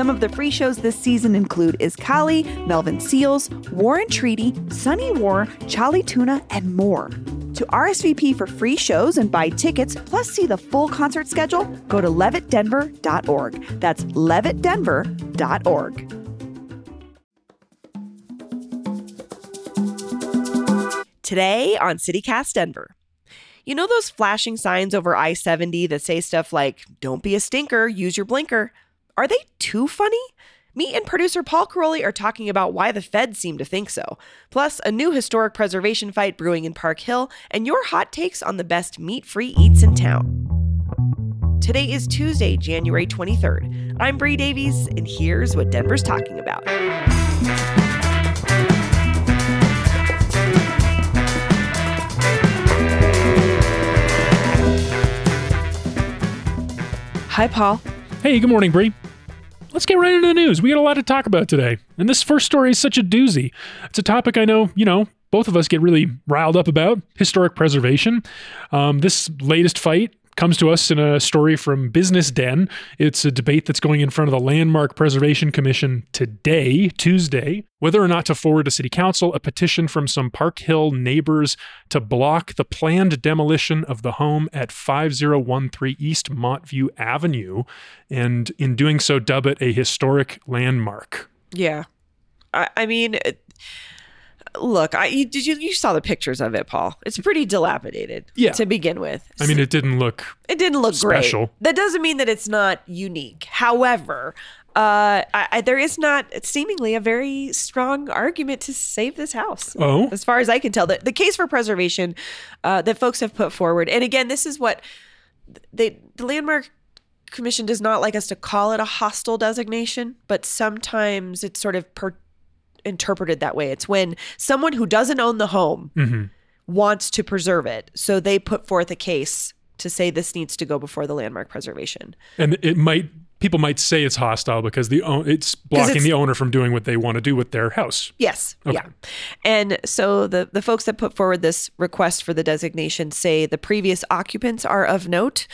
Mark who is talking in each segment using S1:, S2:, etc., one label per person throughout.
S1: Some of the free shows this season include Is Kali, Melvin Seals, Warren Treaty, Sunny War, Charlie Tuna, and more. To RSVP for free shows and buy tickets, plus see the full concert schedule, go to levittdenver.org. That's levittdenver.org. Today on CityCast Denver. You know those flashing signs over I 70 that say stuff like, don't be a stinker, use your blinker? Are they too funny? Me and producer Paul Karolyi are talking about why the feds seem to think so, plus a new historic preservation fight brewing in Park Hill, and your hot takes on the best meat free eats in town. Today is Tuesday, January 23rd. I'm Bree Davies, and here's what Denver's talking about. Hi, Paul.
S2: Hey, good morning, Bree. Let's get right into the news. We got a lot to talk about today. And this first story is such a doozy. It's a topic I know, you know, both of us get really riled up about historic preservation. Um, this latest fight comes to us in a story from Business Den. It's a debate that's going in front of the Landmark Preservation Commission today, Tuesday, whether or not to forward to City Council a petition from some Park Hill neighbors to block the planned demolition of the home at 5013 East Montview Avenue, and in doing so, dub it a historic landmark.
S1: Yeah. I, I mean, look, I you, did you you saw the pictures of it, Paul? It's pretty dilapidated.
S2: Yeah.
S1: To begin with,
S2: I mean, it didn't look.
S1: it didn't look
S2: special.
S1: great. That doesn't mean that it's not unique. However, uh, I, I, there is not seemingly a very strong argument to save this house.
S2: Oh.
S1: as far as I can tell, the, the case for preservation uh, that folks have put forward, and again, this is what they the landmark commission does not like us to call it a hostile designation, but sometimes it's sort of per- interpreted that way. It's when someone who doesn't own the home
S2: Mhm.
S1: wants to preserve it, so they put forth a case to say this needs to go before the landmark preservation.
S2: And it might. People might say it's hostile because the it's blocking
S1: it's-
S2: the owner from doing what they want to do with their house.
S1: Yes.
S2: Okay.
S1: Yeah. And so the the folks that put forward this request for the designation say the previous occupants are of note.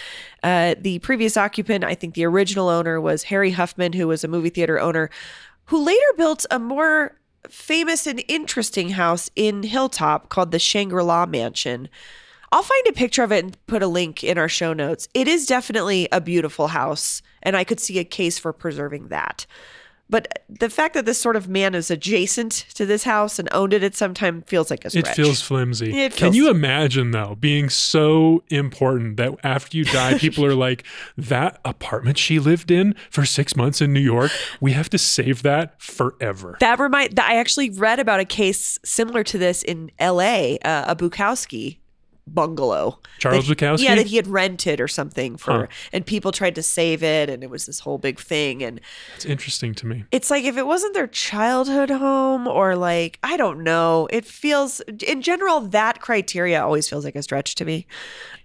S1: Uh, the previous occupant, I think the original owner was Harry Huffman, who was a movie theater owner, who later built a more famous and interesting house in Hilltop called the Shangri La Mansion. I'll find a picture of it and put a link in our show notes. It is definitely a beautiful house, and I could see a case for preserving that. But the fact that this sort of man is adjacent to this house and owned it at some time feels like a stretch.
S2: It feels flimsy.
S1: It
S2: Can you imagine though being so important that after you die, people are like, "That apartment she lived in for six months in New York, we have to save that forever."
S1: that remind that I actually read about a case similar to this in L.A. Uh, a Bukowski bungalow.
S2: Charles
S1: that-
S2: Bukowski?
S1: Yeah, that he had rented or something for,
S2: Huh.
S1: and people tried to save it, and it was this whole big thing. And
S2: It's interesting to me.
S1: it's like if it wasn't their childhood home or like I don't know, it feels in general that criteria always feels like a stretch to me.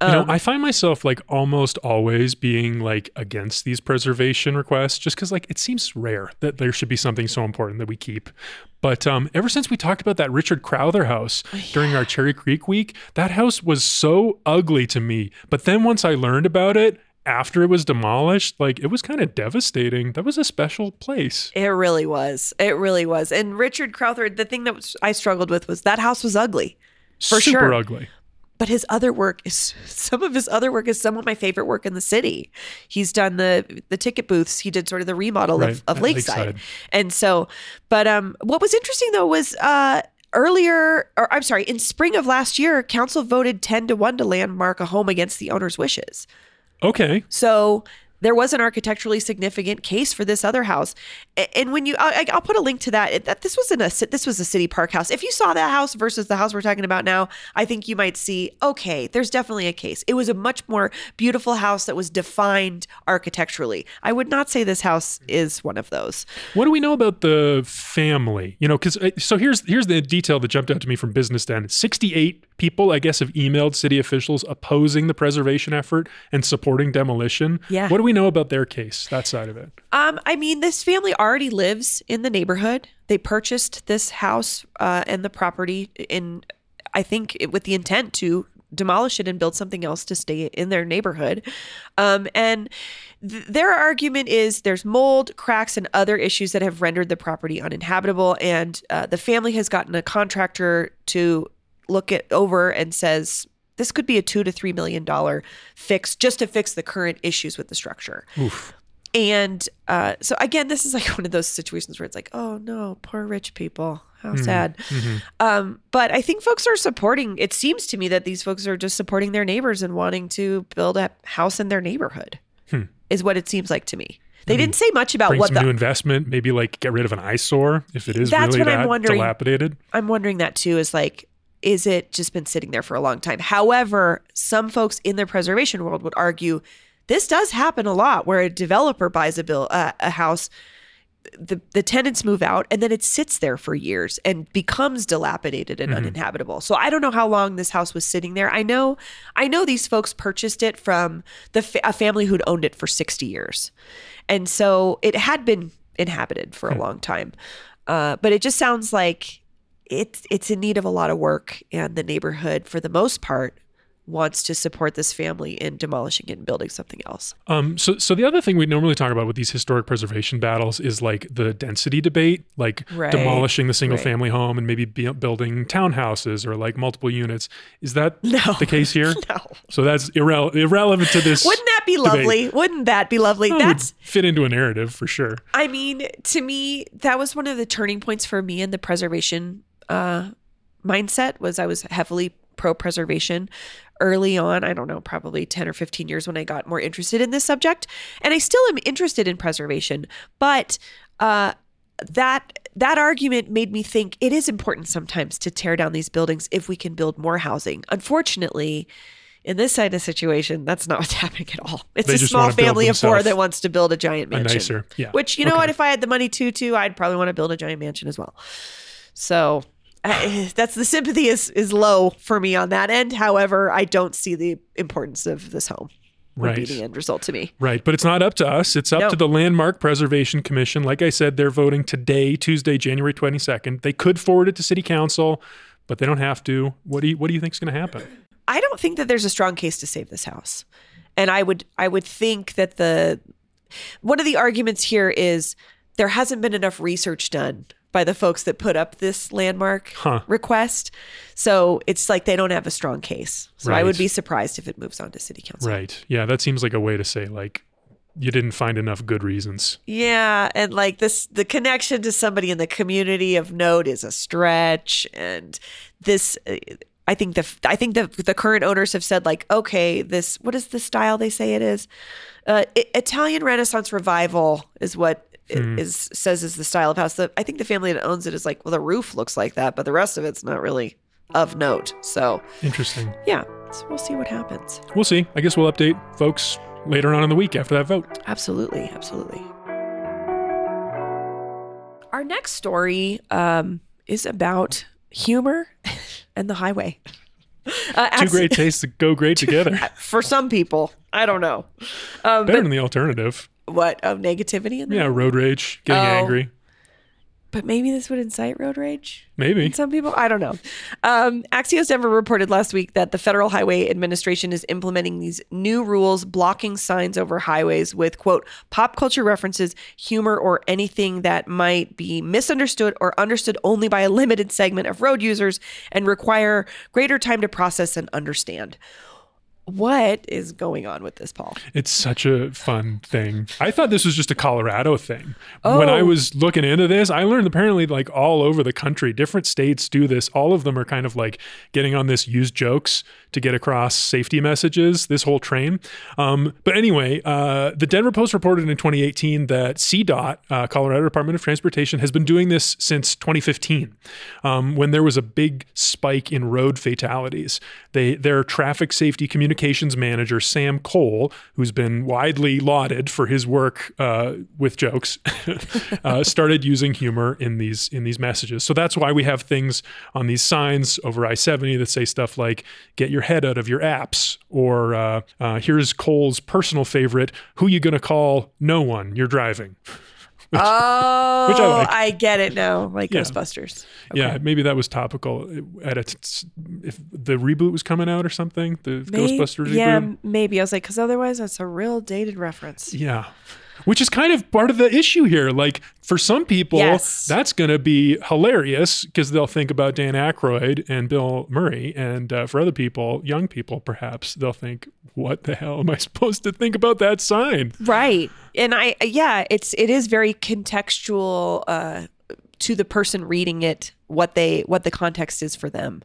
S2: you
S1: Um,
S2: know, I find myself like almost always being like against these preservation requests just because like it seems rare that there should be something so important that we keep. But um, ever since we talked about that Richard Crowther house during our Cherry Creek week, that house was so ugly to me. But then once I learned about it after it was demolished, like it was kind of devastating. That was a special place.
S1: It really was. It really was. And Richard Crowther, the thing that was, I struggled with was that house was ugly. For
S2: Super
S1: sure.
S2: ugly.
S1: But his other work is some of his other work is some of my favorite work in the city. He's done the the ticket booths. He did sort of the remodel
S2: Right,
S1: of, of Lakeside.
S2: Lakeside.
S1: And so, but um, what was interesting though was uh earlier, or I'm sorry, in spring of last year, council voted ten to one to landmark a home against the owner's wishes.
S2: Okay.
S1: So there was an architecturally significant case for this other house. And when you, I, I'll put a link to that. That this was in a this was a city park house. If you saw that house versus the house we're talking about now, I think you might see okay, there's definitely a case. It was a much more beautiful house that was defined architecturally. I would not say this house is one of those.
S2: What do we know about the family? You know, because so here's here's the detail that jumped out to me from Business Den. Sixty-eight people, I guess, have emailed city officials opposing the preservation effort and supporting demolition.
S1: Yeah.
S2: What do we know about their case? That side of it.
S1: Um, I mean, this family already lives in the neighborhood. They purchased this house uh, and the property in, I think, it- with the intent to demolish it and build something else to stay in their neighborhood. Um, and th- their argument is there's mold, cracks, and other issues that have rendered the property uninhabitable. And uh, the family has gotten a contractor to look it over and says this could be a two to three million dollar fix just to fix the current issues with the structure.
S2: Oof.
S1: And uh, so again, this is like one of those situations where it's like, oh no, poor rich people. How sad. Um, but I think folks are supporting. It seems to me that these folks are just supporting their neighbors and wanting to build a house in their neighborhood. Is what it seems like to me. They didn't say much about what the
S2: new investment. Maybe like get rid of an eyesore if it is
S1: That's
S2: really
S1: what I'm
S2: that
S1: wondering.
S2: dilapidated.
S1: I'm wondering that too is like, is it just been sitting there for a long time? However, some folks in the preservation world would argue this does happen a lot where a developer buys a bill uh, a house, the the tenants move out, and then it sits there for years and becomes dilapidated and uninhabitable. So I don't know how long this house was sitting there. I know, I know these folks purchased it from the fa- a family who'd owned it for 60 years, and so it had been inhabited for a long time. Uh, but it just sounds like it's it's in need of a lot of work, and the neighborhood, for the most part, wants to support this family in demolishing it and building something else.
S2: Um, so, so the other thing we normally talk about with these historic preservation battles is like the density debate, like
S1: Right,
S2: demolishing the single
S1: right.
S2: family home and maybe be, building townhouses or like multiple units. Is that
S1: No.
S2: the case here?
S1: No.
S2: So that's irrele- irrelevant to this.
S1: Wouldn't that be
S2: debate.
S1: lovely? Wouldn't that be lovely?
S2: Would
S1: That's
S2: fit into a narrative for sure.
S1: I mean, to me, that was one of the turning points for me in the preservation uh, mindset. Was I was heavily pro preservation early on. I don't know, probably ten or fifteen years when I got more interested in this subject, and I still am interested in preservation. But uh, that that argument made me think it is important sometimes to tear down these buildings if we can build more housing. Unfortunately. In this kind of situation, that's not what's happening at all. It's
S2: They
S1: a small family of four that wants to build a giant
S2: A
S1: mansion.
S2: nicer, yeah.
S1: Which you know
S2: Okay.
S1: what? If I had the money to, too, I'd probably want to build a giant mansion as well. So I, that's the sympathy is is low for me on that end. However, I don't see the importance of this home. Would be
S2: Right.
S1: the end result to me.
S2: Right, but it's not up to us. It's up
S1: No.
S2: to the Landmark Preservation Commission. Like I said, they're voting today, Tuesday, January 22nd. They could forward it to City Council, but they don't have to. What do you What do you think is going to happen?
S1: I don't think that there's a strong case to save this house. And I would I would think that the one of the arguments here is there hasn't been enough research done by the folks that put up this landmark
S2: Huh.
S1: request. So it's like they don't have a strong case. So I would be surprised if it moves on to city council.
S2: Right. Yeah, that seems like a way to say like you didn't find enough good reasons.
S1: Yeah, and like this the connection to somebody in the community of note is a stretch and this uh, I think the I think the the current owners have said like okay, this what is the style they say it is? Uh, Italian Renaissance revival is what it is says is the style of house. The, I think the family that owns it is like well the roof looks like that, but the rest of it's not really of note. So,
S2: Interesting.
S1: yeah, so we'll see what happens.
S2: We'll see. I guess we'll update folks later on in the week after that vote.
S1: Absolutely, absolutely. Our next story um, is about humor and the highway. Uh,
S2: Two great tastes that go great together.
S1: for some people. I don't know. Um,
S2: Better
S1: but
S2: than the alternative.
S1: What of negativity in there?
S2: Yeah, road rage, getting
S1: Oh.
S2: angry.
S1: But maybe this would incite road rage.
S2: Maybe.
S1: in some people. I don't know. Um, Axios Denver reported last week that the Federal Highway Administration is implementing these new rules blocking signs over highways with, quote, pop culture references, humor, or anything that might be misunderstood or understood only by a limited segment of road users and require greater time to process and understand. What is going on with this, Paul?
S2: It's such a fun thing. I thought this was just a Colorado thing. When I
S1: Oh.
S2: was looking into this, I learned apparently like all over the country, different states do this. All of them are kind of like getting on this use jokes to get across safety messages, this whole train. Um, but anyway, uh, the Denver Post reported in 2018 that CDOT, uh, Colorado Department of Transportation, has been doing this since 2015 um, when there was a big spike in road fatalities. They, their traffic safety communications manager, Sam Cole, who's been widely lauded for his work uh, with jokes, uh, started using humor in these in these messages. So that's why we have things on these signs over I-70 that say stuff like "Get your head out of your apps," or uh, uh, "Here's Cole's personal favorite: Who you gonna call? No one. You're driving."
S1: Oh,
S2: which I like.
S1: get it now, like
S2: Yeah.
S1: Ghostbusters.
S2: Yeah, maybe that was topical at a t- if the reboot was coming out or something. The
S1: May-
S2: Ghostbusters
S1: Yeah,
S2: reboot.
S1: maybe. I was like, because otherwise, that's a real dated reference.
S2: Yeah. Which is kind of part of the issue here. Like for some people,
S1: Yes.
S2: that's going to be hilarious because they'll think about Dan Aykroyd and Bill Murray. And uh, for other people, young people perhaps, they'll think, what the hell am I supposed to think about that sign?
S1: Right. And I, yeah, it's it is very contextual uh, to the person reading it, what they what the context is for them.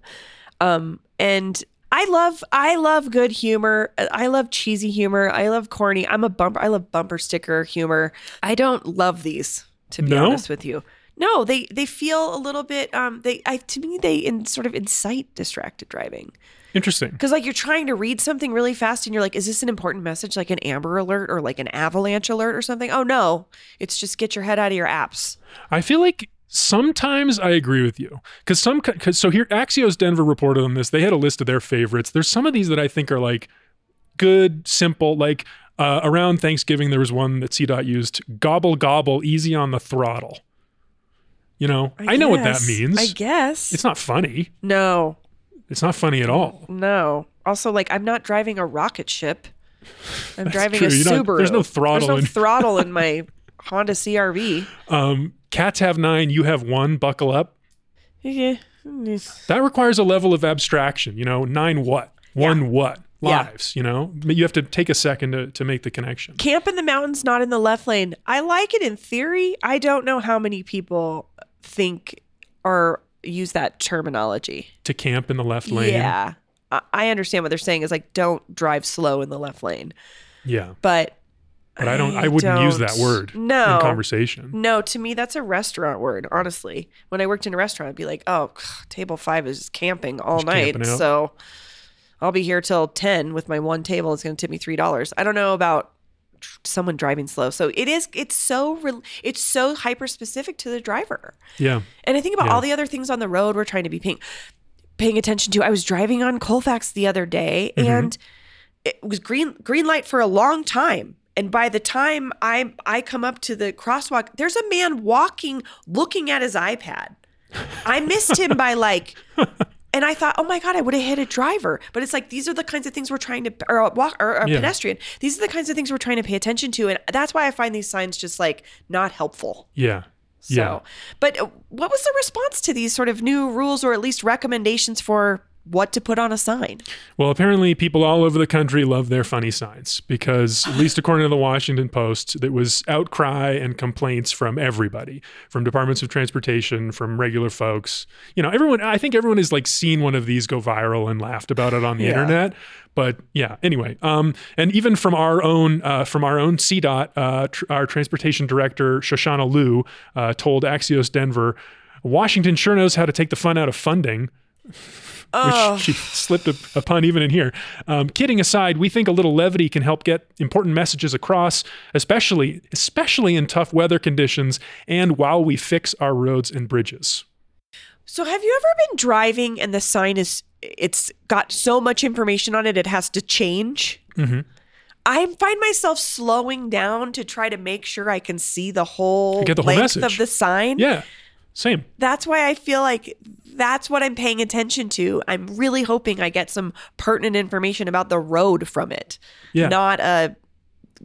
S1: Um, and I love I love good humor. I love cheesy humor. I love corny. I'm a bumper. I love bumper sticker humor. I don't love these to be
S2: No?
S1: honest with you. No, they they feel a little bit um they I to me they in sort of incite distracted driving.
S2: Interesting.
S1: Because like you're trying to read something really fast and you're like, is this an important message, like an Amber Alert or like an Avalanche Alert or something? Oh no, it's just get your head out of your apps.
S2: I feel like sometimes I agree with you because some cause so here Axios Denver reported on this. They had a list of their favorites. There's some of these that I think are like good, simple. Like uh, around Thanksgiving, there was one that CDOT used: "Gobble gobble, easy on the throttle." You know, I, know what that means.
S1: I guess.
S2: It's not funny.
S1: no,
S2: It's not funny at all.
S1: no. Also, like I'm not driving a rocket ship. I'm driving
S2: true.
S1: a
S2: You're not-
S1: Subaru.
S2: there's no throttle
S1: There's no
S2: in-
S1: throttle in my Honda CRV.
S2: Um, cats have nine, you have one. Buckle up.
S1: Yeah.
S2: That requires a level of abstraction. You know, nine what? One what?
S1: Yeah.
S2: Lives. You know, you have to take a second to, to make the connection.
S1: Camp in the mountains, not in the left lane. I like it in theory. I don't know how many people think or use that terminology.
S2: To camp in the left lane.
S1: Yeah. I- I understand what they're saying is like don't drive slow in the left lane.
S2: Yeah.
S1: But
S2: But I don't. I wouldn't use that word
S1: No.
S2: in conversation.
S1: No, to me that's a restaurant word, honestly. When I worked in a restaurant, I'd be like, "Oh, table 5 is camping all
S2: Just
S1: night."
S2: camping.
S1: So I'll be here till 10 with my one table. It's going to tip me $3. I don't know about someone driving slow. So it is it's so it's so hyper specific to the driver.
S2: Yeah.
S1: And I think about
S2: Yeah.
S1: all the other things on the road we're trying to be paying paying attention to. I was driving on Colfax the other day
S2: Mm-hmm.
S1: and it was green green light for a long time. And by the time I I come up to the crosswalk, there's a man walking looking at his iPad. I missed him by like and I thought, oh my God, I would have hit a driver. But it's like, these are the kinds of things we're trying to, or a walk, or a
S2: Yeah.
S1: pedestrian. These are the kinds of things we're trying to pay attention to. And that's why I find these signs just like not helpful.
S2: Yeah.
S1: So,
S2: Yeah.
S1: but uh, what was the response to these sort of new rules or at least recommendations for what to put on a sign?
S2: Well, apparently, people all over the country love their funny signs because, at least according to the Washington Post, there was outcry and complaints from everybody, from departments of transportation, from regular folks. You know, everyone. I think everyone has like seen one of these go viral and laughed about it on the
S1: Yeah.
S2: internet. But yeah, anyway, um, and even from our own uh, from our own CDOT, uh, tr- our transportation director Shoshana Lew uh, told Axios Denver, Washington sure knows how to take the fun out of funding
S1: Oh,
S2: which she slipped a, a pun even in here. Um, kidding aside, we think a little levity can help get important messages across, especially especially in tough weather conditions and while we fix our roads and bridges.
S1: so have you ever been driving and the sign is, it's got so much information on it, it has to change?
S2: Mhm.
S1: I find myself slowing down to try to make sure I can see the whole,
S2: Get the whole
S1: length
S2: message.
S1: of the sign.
S2: Yeah, same.
S1: That's why I feel like that's what I'm paying attention to. I'm really hoping I get some pertinent information about the road from it.
S2: Yeah.
S1: Not a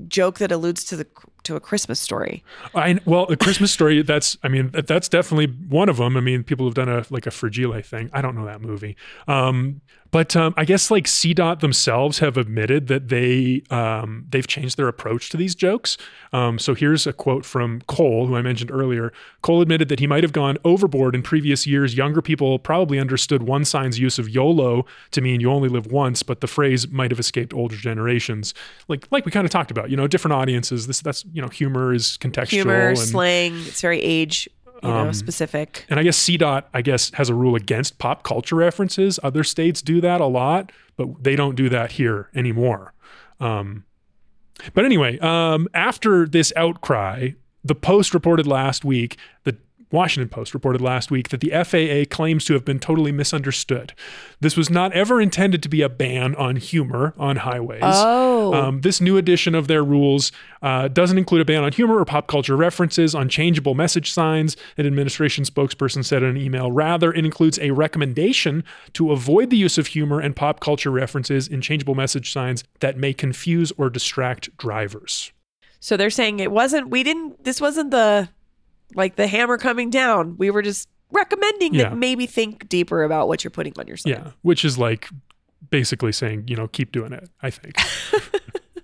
S1: joke that alludes to the to a Christmas story.
S2: I well, a Christmas story. That's I mean that, that's definitely one of them. I mean, people have done a like a fragile thing. I don't know that movie, um, but um, I guess like CDOT themselves have admitted that they um, they've changed their approach to these jokes. Um, so here's a quote from Cole, who I mentioned earlier. Cole admitted that he might have gone overboard in previous years. Younger people probably understood one sign's use of YOLO to mean you only live once, but the phrase might have escaped older generations. Like like we kind of talked about, you know, different audiences. This that's you know humor is contextual.
S1: Humor,
S2: and,
S1: slang, it's very age you know,
S2: Um,
S1: specific.
S2: and I guess CDOT, I guess, has a rule against pop culture references. Other states do that a lot, but they don't do that here anymore. Um, but anyway, um, after this outcry, the Post reported last week, the Washington Post reported last week that the FAA claims to have been totally misunderstood. This was not ever intended to be a ban on humor on highways.
S1: Oh.
S2: Um, this new edition of their rules uh, doesn't include a ban on humor or pop culture references on changeable message signs, an administration spokesperson said in an email. Rather, it includes a recommendation to avoid the use of humor and pop culture references in changeable message signs that may confuse or distract drivers.
S1: So they're saying it wasn't, we didn't, this wasn't the, like the hammer coming down. We were just recommending
S2: Yeah.
S1: that maybe think deeper about what you're putting on your sign.
S2: Yeah, which is like basically saying, you know, keep doing it, I think.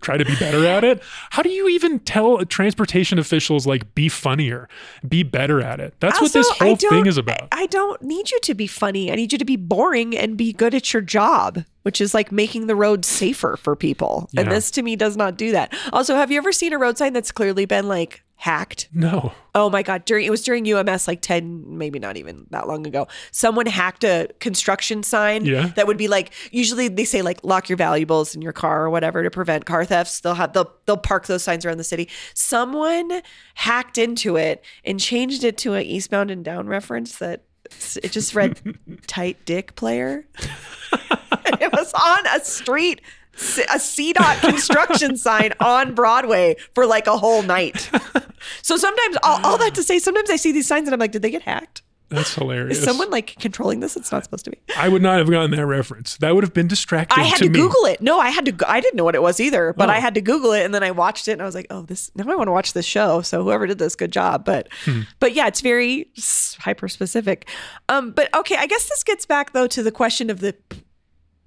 S2: Try to be better at it. How do you even tell transportation officials like be funnier, be better at it? That's what this whole thing is about.
S1: I don't need you to be funny. I need you to be boring and be good at your job, which is like making the road safer for people. And this to me does not do that. Also, have you ever seen a road sign that's clearly been like hacked?
S2: no.
S1: Oh my god, during it was during UMS like 10 maybe not even that long ago. Someone hacked a construction sign
S2: Yeah.
S1: that would be like usually they say like lock your valuables in your car or whatever to prevent car thefts. They'll have they'll they'll park those signs around the city. Someone hacked into it and changed it to an eastbound and down reference that it just read tight dick player. It was on a street a CDOT construction sign on Broadway for like a whole night. So sometimes, all, all that to say, sometimes I see these signs and I'm like, did they get hacked?
S2: That's hilarious.
S1: Is someone like controlling this? It's not supposed to be.
S2: I would not have gotten that reference. That would have been distracting
S1: I had
S2: to,
S1: to. Google it. No, I had to. I didn't know what it was either, but
S2: Oh.
S1: I had to Google it, and then I watched it, and I was like, "Oh, this now I want to watch this show." So whoever did this, good job. But,
S2: Hmm.
S1: but yeah, it's very hyper specific. Um, but okay, I guess this gets back though to the question of the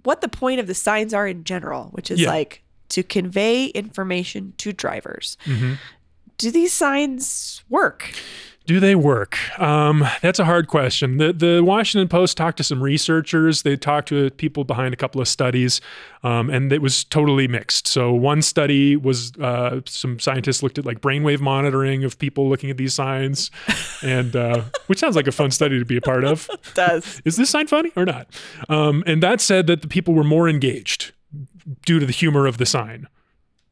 S1: what the point of the signs are in general, which is
S2: Yeah.
S1: like to convey information to drivers.
S2: Mm-hmm.
S1: Do these signs work?
S2: Do they work? Um, that's a hard question. The the Washington Post talked to some researchers. They talked to people behind a couple of studies, um, and it was totally mixed. So one study was uh, some scientists looked at like brainwave monitoring of people looking at these signs, and uh, which sounds like a fun study to be a part of.
S1: does.
S2: Is this sign funny or not? Um, and that said that the people were more engaged due to the humor of the sign.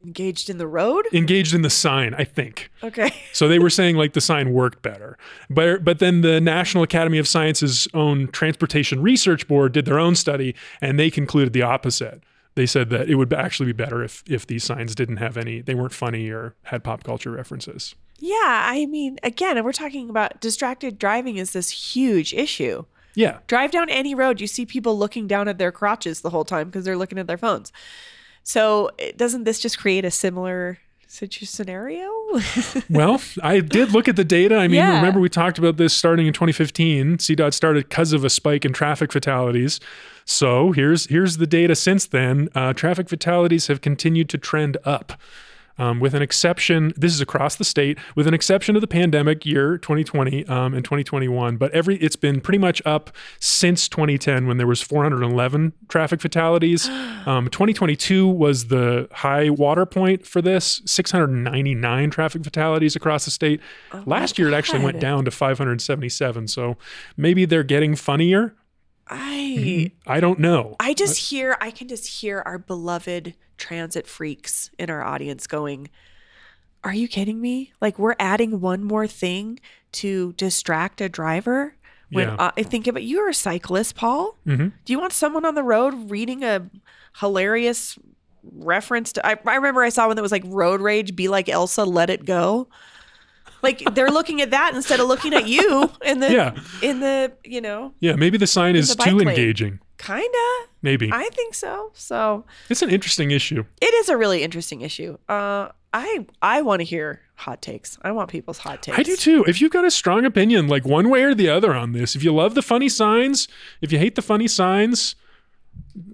S1: Engaged in the road?
S2: Engaged in the sign, I think.
S1: Okay.
S2: So they were saying like the sign worked better. But but then the National Academy of Sciences own Transportation Research Board did their own study and they concluded the opposite. They said that it would actually be better if if these signs didn't have any they weren't funny or had pop culture references.
S1: Yeah, I mean, again, we're talking about distracted driving is this huge issue.
S2: Yeah.
S1: Drive down any road, you see people looking down at their crotches the whole time because they're looking at their phones. So, doesn't this just create a similar scenario?
S2: Well, I did look at the data. I mean,
S1: Yeah.
S2: remember we talked about this starting in 2015. CDOT started because of a spike in traffic fatalities. So here's here's the data since then. Uh, traffic fatalities have continued to trend up. Um, with an exception, this is across the state, with an exception of the pandemic year 2020 um, and 2021. But every it's been pretty much up since 2010 when there was 411 traffic fatalities. Um, 2022 was the high water point for this, 699 traffic fatalities across the state. Last year it actually went down to 577. So maybe they're getting funnier.
S1: I
S2: I don't know.
S1: I just hear I can just hear our beloved transit freaks in our audience going, "Are you kidding me? Like we're adding one more thing to distract a driver?" When
S2: Yeah.
S1: I think about you're a cyclist, Paul.
S2: Mhm.
S1: Do you want someone on the road reading a hilarious reference to? I, I remember I saw one that was like "Road Rage, be like Elsa, let it go." Like they're looking at that instead of looking at you in the
S2: Yeah.
S1: in the you know
S2: Yeah, maybe the sign is
S1: the
S2: too
S1: lane.
S2: engaging.
S1: kinda.
S2: Maybe.
S1: I think so. So
S2: it's an interesting issue.
S1: it is a really interesting issue. Uh, I I want to hear hot takes. I want people's hot takes.
S2: I do too. If you've got a strong opinion, like one way or the other on this, if you love the funny signs, if you hate the funny signs,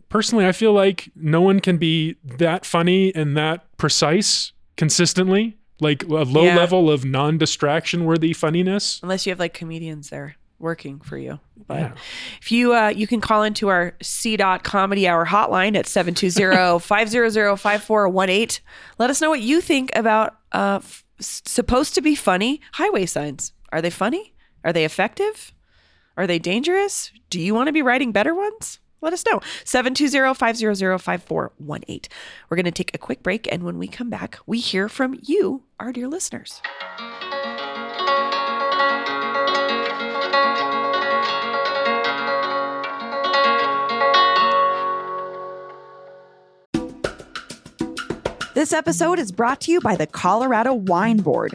S2: personally, I feel like no one can be that funny and that precise consistently, like a low
S1: Yeah.
S2: level of non distraction worthy funniness.
S1: Unless you have like comedians there working for you. But
S2: Yeah.
S1: if you uh, you can call into our C dot comedy hour hotline at 720-500-5418. Let us know what you think about uh f- supposed to be funny highway signs. Are they funny? Are they effective? Are they dangerous? Do you want to be writing better ones? Let us know. 720-500-5418. We're going to take a quick break and when we come back, we hear from you, our dear listeners. This episode is brought to you by the Colorado Wine Board.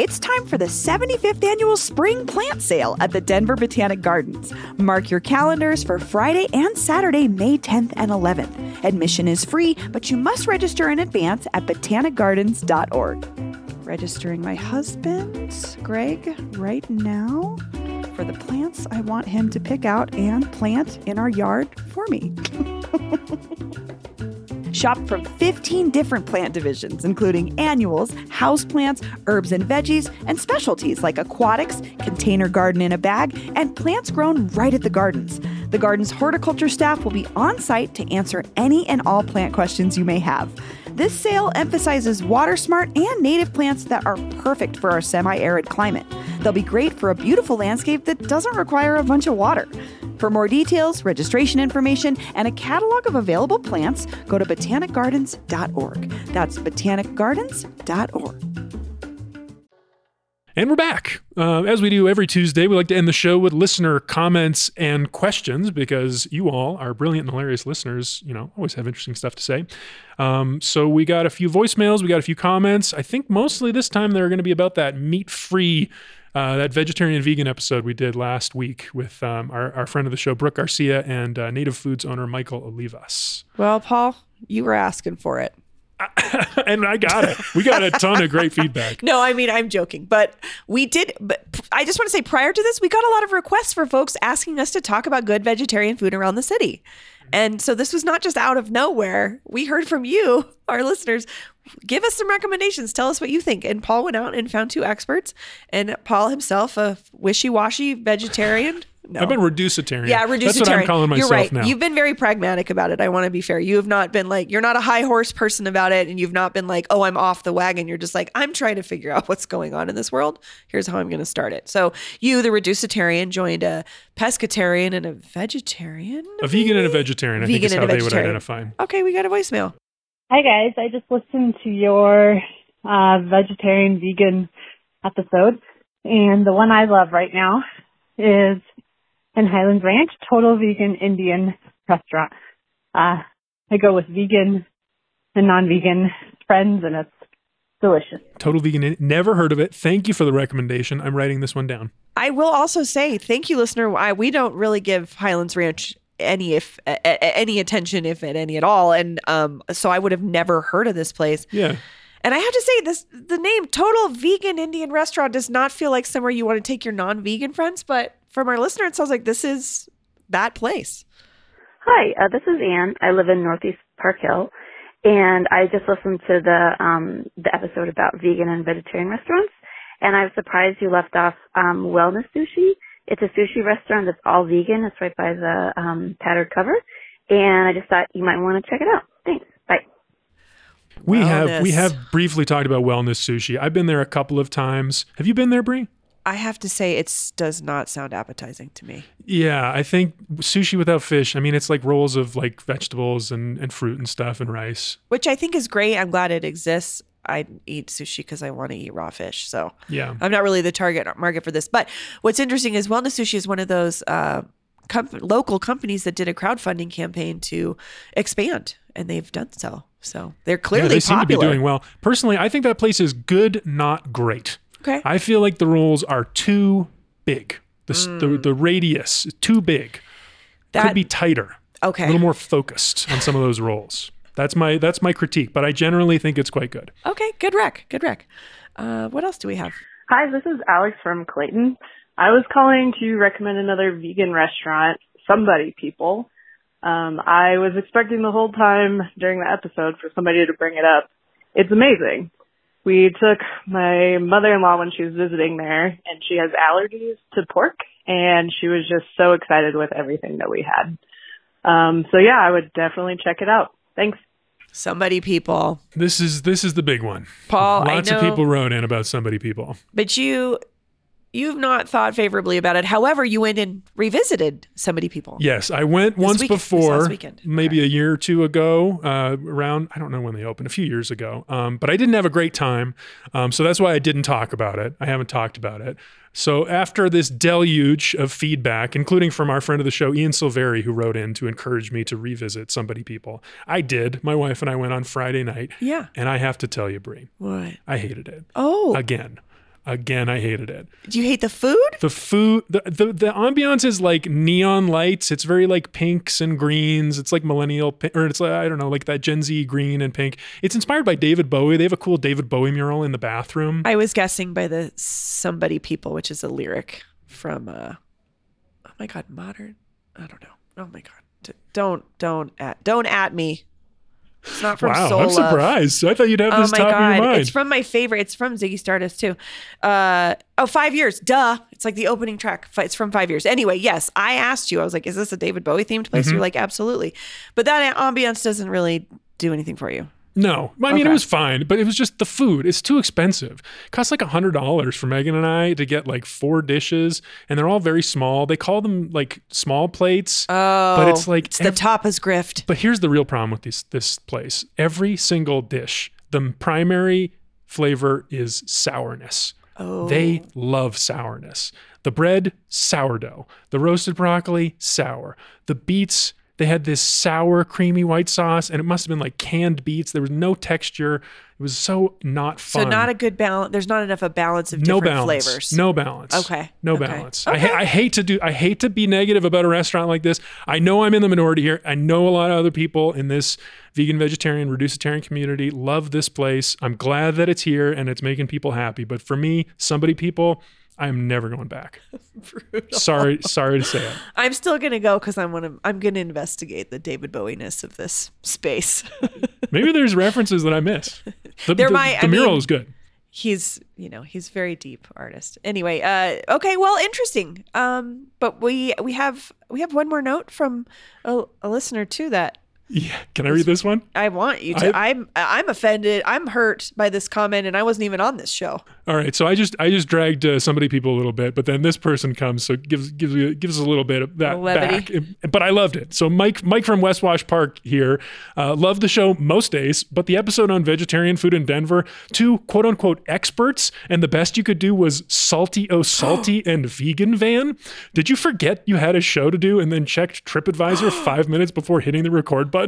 S1: It's time for the 75th annual spring plant sale at the Denver Botanic Gardens. Mark your calendars for Friday and Saturday, May 10th and 11th. Admission is free, but you must register in advance at botanicgardens.org. Registering my husband, Greg, right now for the plants I want him to pick out and plant in our yard for me. Shop from 15 different plant divisions, including annuals, houseplants, herbs and veggies, and specialties like aquatics, container garden in a bag, and plants grown right at the gardens. The garden's horticulture staff will be on site to answer any and all plant questions you may have. This sale emphasizes water smart and native plants that are perfect for our semi arid climate. They'll be great for a beautiful landscape that doesn't require a bunch of water. For more details, registration information, and a catalog of available plants, go to botanicgardens.org. That's botanicgardens.org.
S2: And we're back. Uh, as we do every Tuesday, we like to end the show with listener comments and questions because you all, our brilliant and hilarious listeners, you know, always have interesting stuff to say. Um, so we got a few voicemails, we got a few comments. I think mostly this time they're going to be about that meat free, uh, that vegetarian vegan episode we did last week with um, our, our friend of the show, Brooke Garcia, and uh, Native Foods owner Michael Olivas.
S1: Well, Paul, you were asking for it.
S2: and I got it. We got a ton of great feedback.
S1: No, I mean I'm joking, but we did. But I just want to say, prior to this, we got a lot of requests for folks asking us to talk about good vegetarian food around the city, and so this was not just out of nowhere. We heard from you, our listeners. Give us some recommendations. Tell us what you think. And Paul went out and found two experts, and Paul himself, a wishy-washy vegetarian. No.
S2: I've been reducitarian.
S1: Yeah, reducitarian.
S2: That's what I'm calling myself
S1: You're right.
S2: now.
S1: You've been very pragmatic about it. I want to be fair. You have not been like you're not a high horse person about it, and you've not been like, oh, I'm off the wagon. You're just like, I'm trying to figure out what's going on in this world. Here's how I'm going to start it. So you, the reducitarian, joined a pescatarian and a vegetarian.
S2: a vegan and a vegetarian, I think is
S1: Vegan
S2: how
S1: and
S2: they would
S1: vegetarian.
S2: identify.
S1: Okay, we got a voicemail.
S3: Hi guys, I just listened to your uh, vegetarian vegan episode, and the one I love right now is in Highlands Ranch, Total Vegan Indian Restaurant. Uh, I go with vegan and non-vegan friends, and it's delicious.
S2: Total vegan. Never heard of it. Thank you for the recommendation. I'm writing this one down.
S1: I will also say thank you, listener. I, we don't really give Highlands Ranch any if a, a- any attention, if at any at all, and um, so I would have never heard of this place.
S2: Yeah.
S1: And I have to say, this the name Total Vegan Indian Restaurant does not feel like somewhere you want to take your non-vegan friends, but from our listener, it sounds like this is that place.
S4: Hi, uh, this is Anne. I live in Northeast Park Hill, and I just listened to the um, the episode about vegan and vegetarian restaurants, and I was surprised you left off um, Wellness Sushi. It's a sushi restaurant that's all vegan. It's right by the um, tattered cover, and I just thought you might want to check it out. Thanks.
S2: We have we have briefly talked about wellness sushi. I've been there a couple of times. Have you been there, Bree?
S1: I have to say, it does not sound appetizing to me.
S2: Yeah, I think sushi without fish. I mean, it's like rolls of like vegetables and, and fruit and stuff and rice.
S1: which I think is great. I'm glad it exists. I eat sushi because I want to eat raw fish. So
S2: Yeah.
S1: I'm not really the target market for this. But what's interesting is Wellness Sushi is one of those uh, com- local companies that did a crowdfunding campaign to expand, and they've done so. So they're clearly
S2: yeah, they seem to be doing well. Personally, I think that place is good, not great.
S1: Okay.
S2: I feel like the rolls are too big. The s the, the radius is too big.
S1: Mm. That-
S2: Could be tighter.
S1: Okay.
S2: A little more focused on some of those rolls. That's my that's my critique, but I generally think it's quite good.
S1: Okay. Good rec. Good rec. Uh, what else do we have?
S5: Hi, this is Alex from Clayton. I was calling to recommend another vegan restaurant, Somebody People. Um, I was expecting the whole time during the episode for somebody to bring it up. It's amazing. We took my mother-in-law when she was visiting there, and she has allergies to pork, and she was just so excited with everything that we had. Um, so yeah, I would definitely check it out. Thanks.
S1: Somebody people.
S2: This is this is the big one.
S1: Paul, I
S2: Lots of people wrote in about somebody people.
S1: But you you've not thought favorably about it. However, you went and revisited somebody people.
S2: Yes, I went
S1: This
S2: once
S1: week- this
S2: before,
S1: weekend.
S2: maybe a year or two ago, uh, around, I don't know when they opened, a few years ago. Um, but I didn't have a great time. Um, so that's why I didn't talk about it. I haven't talked about it. So after this deluge of feedback, including from our friend of the show, Ian Silveri, who wrote in to encourage me to revisit Somebody People, I did. My wife and I went on Friday night.
S1: Yeah.
S2: And I have to tell you, Bree,
S1: What?
S2: I hated it.
S1: Oh,
S2: Again. Again, I hated it.
S1: do you hate the food?
S2: The food, the, the the ambiance is like neon lights. It's very like pinks and greens. It's like millennial, or it's like I don't know, like that Gen Z green and pink. It's inspired by David Bowie. They have a cool David Bowie mural in the bathroom.
S1: I was guessing by the somebody people, which is a lyric from uh oh my god, modern. I don't know. Oh my god. Don't don't at don't at me. It's not from
S2: wow,
S1: Soul
S2: I'm
S1: Love.
S2: surprised. I thought you'd have
S1: Oh
S2: this
S1: my
S2: top of your
S1: god,
S2: mind.
S1: it's from my favorite. It's from Ziggy Stardust too. Uh oh, five years. Duh. It's like the opening track. It's from five years. Anyway, yes, I asked you. I was like, "Is this a David Bowie themed place?"
S2: Mm-hmm.
S1: You're like, "Absolutely," but that ambiance doesn't really do anything for you.
S2: No, I mean
S1: Okay.
S2: it was fine, but it was just the food. It's too expensive. It costs like a hundred dollars for Megan and I to get like four dishes, and they're all very small. They call them like small plates,
S1: Oh,
S2: but it's oh, like
S1: it's the
S2: ev-
S1: tapas grift.
S2: But here's the real problem with this this place. Every single dish, the primary flavor is sourness.
S1: Oh,
S2: They love sourness. The bread, sourdough. The roasted broccoli, sour. The beets, they had this sour, creamy white sauce, and it must have been like canned beets. There was no texture. It was so not fun.
S1: so not a good balance. There's not enough a balance of
S2: no
S1: different
S2: balance.
S1: flavors.
S2: No balance.
S1: Okay.
S2: No
S1: Okay.
S2: balance. I, ha- I hate to do. I hate to be negative about a restaurant like this. I know I'm in the minority here. I know a lot of other people in this vegan, vegetarian, reducitarian community love this place. I'm glad that it's here and it's making people happy. But for me, somebody people, I'm never going back. sorry, sorry to say it.
S1: I'm still gonna go because I'm gonna I'm gonna investigate the David Bowie ness of this space.
S2: Maybe there's references that I miss. The,
S1: There
S2: the-
S1: might-
S2: the mural
S1: mean-
S2: is good.
S1: he's you know he's very deep artist. Anyway, uh, okay, well, interesting. Um, but we we have we have one more note from a, a listener to that
S2: Yeah. Can I read this one?
S1: I want you to.
S2: I-
S1: I'm I'm offended. I'm hurt by this comment, and I wasn't even on this show.
S2: All right, so I just I just dragged uh, somebody people a little bit, but then this person comes, so gives gives me gives us a little bit of that
S1: Levity.
S2: back. But I loved it. So Mike Mike from West Wash Park here, uh, loved the show most days, but the episode on vegetarian food in Denver, two quote unquote experts, and the best you could do was salty oh salty and vegan van. Did you forget you had a show to do and then checked TripAdvisor five minutes before hitting the record button?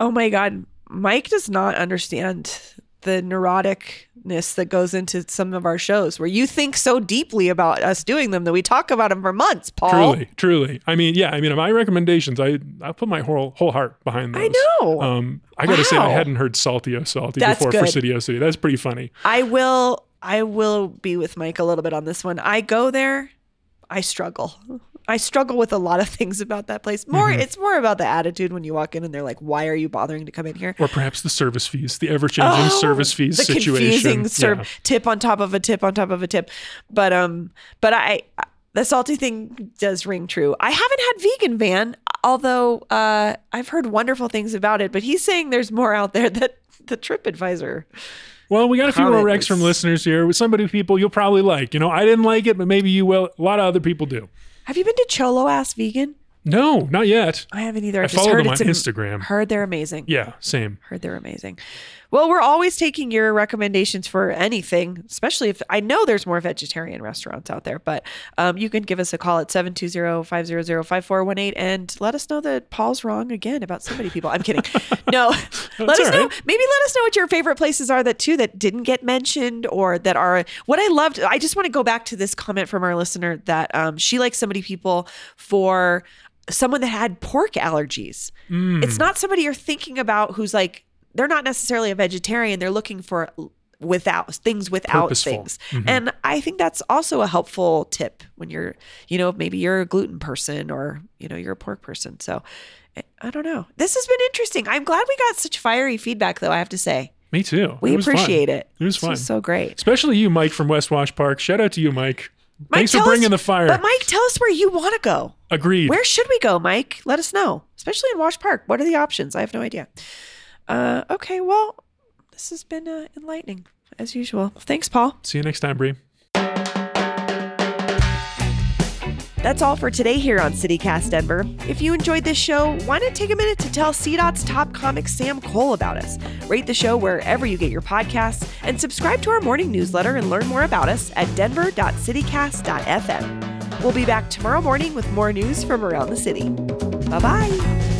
S1: Oh my God, Mike does not understand the neuroticness that goes into some of our shows where you think so deeply about us doing them that we talk about them for months, Paul.
S2: Truly, truly. I mean, yeah. I mean, my recommendations, I I put my whole whole heart behind those.
S1: I know.
S2: Um, I got to say, I hadn't heard "Salty Oh Salty"
S1: That's
S2: before
S1: good.
S2: for City O City. That's pretty funny.
S1: I will I will be with Mike a little bit on this one. I go there, I struggle. I struggle with a lot of things about that place. More
S2: Mm-hmm.
S1: it's more about the attitude when you walk in and they're like, "Why are you bothering to come in here?"
S2: Or perhaps the service fees, the ever-changing
S1: Oh,
S2: service fees
S1: the
S2: situation.
S1: confusing
S2: Yeah.
S1: tip on top of a tip on top of a tip. But um, but I the salty thing does ring true. I haven't had vegan van. although uh, I've heard wonderful things about it, but he's saying there's more out there that the TripAdvisor.
S2: Well, we got a few more Rex from listeners here with somebody people you'll probably like. You know, I didn't like it, but maybe you will. A lot of other people do.
S1: Have you been to Cholo Ass Vegan?
S2: No, not yet.
S1: I haven't either.
S2: I
S1: I've just
S2: followed
S1: heard
S2: them
S1: it's
S2: on
S1: am-
S2: Instagram.
S1: Heard they're amazing.
S2: Yeah, same.
S1: Heard they're amazing. Well, we're always taking your recommendations for anything, especially if I know there's more vegetarian restaurants out there. But um, you can give us a call at 720-500-5418 and let us know that Paul's wrong again about somebody people. I'm kidding. No, let us
S2: all
S1: know. Maybe let us know what your favorite places are that too that didn't get mentioned or that are what I loved. I just want to go back to this comment from our listener that um, she likes somebody people for someone that had pork allergies.
S2: Mm.
S1: It's not somebody you're thinking about who's like they're not necessarily a vegetarian. They're looking for without things without
S2: Purposeful.
S1: things.
S2: Mhm.
S1: And I think that's also a helpful tip when you're, you know, maybe you're a gluten person or, you know, you're a pork person. So I- I don't know. This has been interesting. I'm glad we got such fiery feedback though, I have to say.
S2: Me too.
S1: We
S2: It was fun.
S1: appreciate it.
S2: It was
S1: This
S2: fun.
S1: so great.
S2: Especially you, Mike from West Wash Park. Shout out to you, Mike.
S1: Mike,
S2: Thanks for bringing
S1: us-
S2: the fire.
S1: But Mike, tell us where you want to go.
S2: Agreed.
S1: Where should we go, Mike? Let us know, especially in Wash Park. What are the options? I have no idea. Uh, okay, well, this has been uh, enlightening as usual. Thanks, Paul.
S2: See you next time, Bree.
S1: That's all for today here on CityCast Denver. If you enjoyed this show, why not take a minute to tell CDOT's top comic Sam Cole about us? Rate the show wherever you get your podcasts and subscribe to our morning newsletter and learn more about us at denver.citycast.fm. We'll be back tomorrow morning with more news from around the city. Bye bye.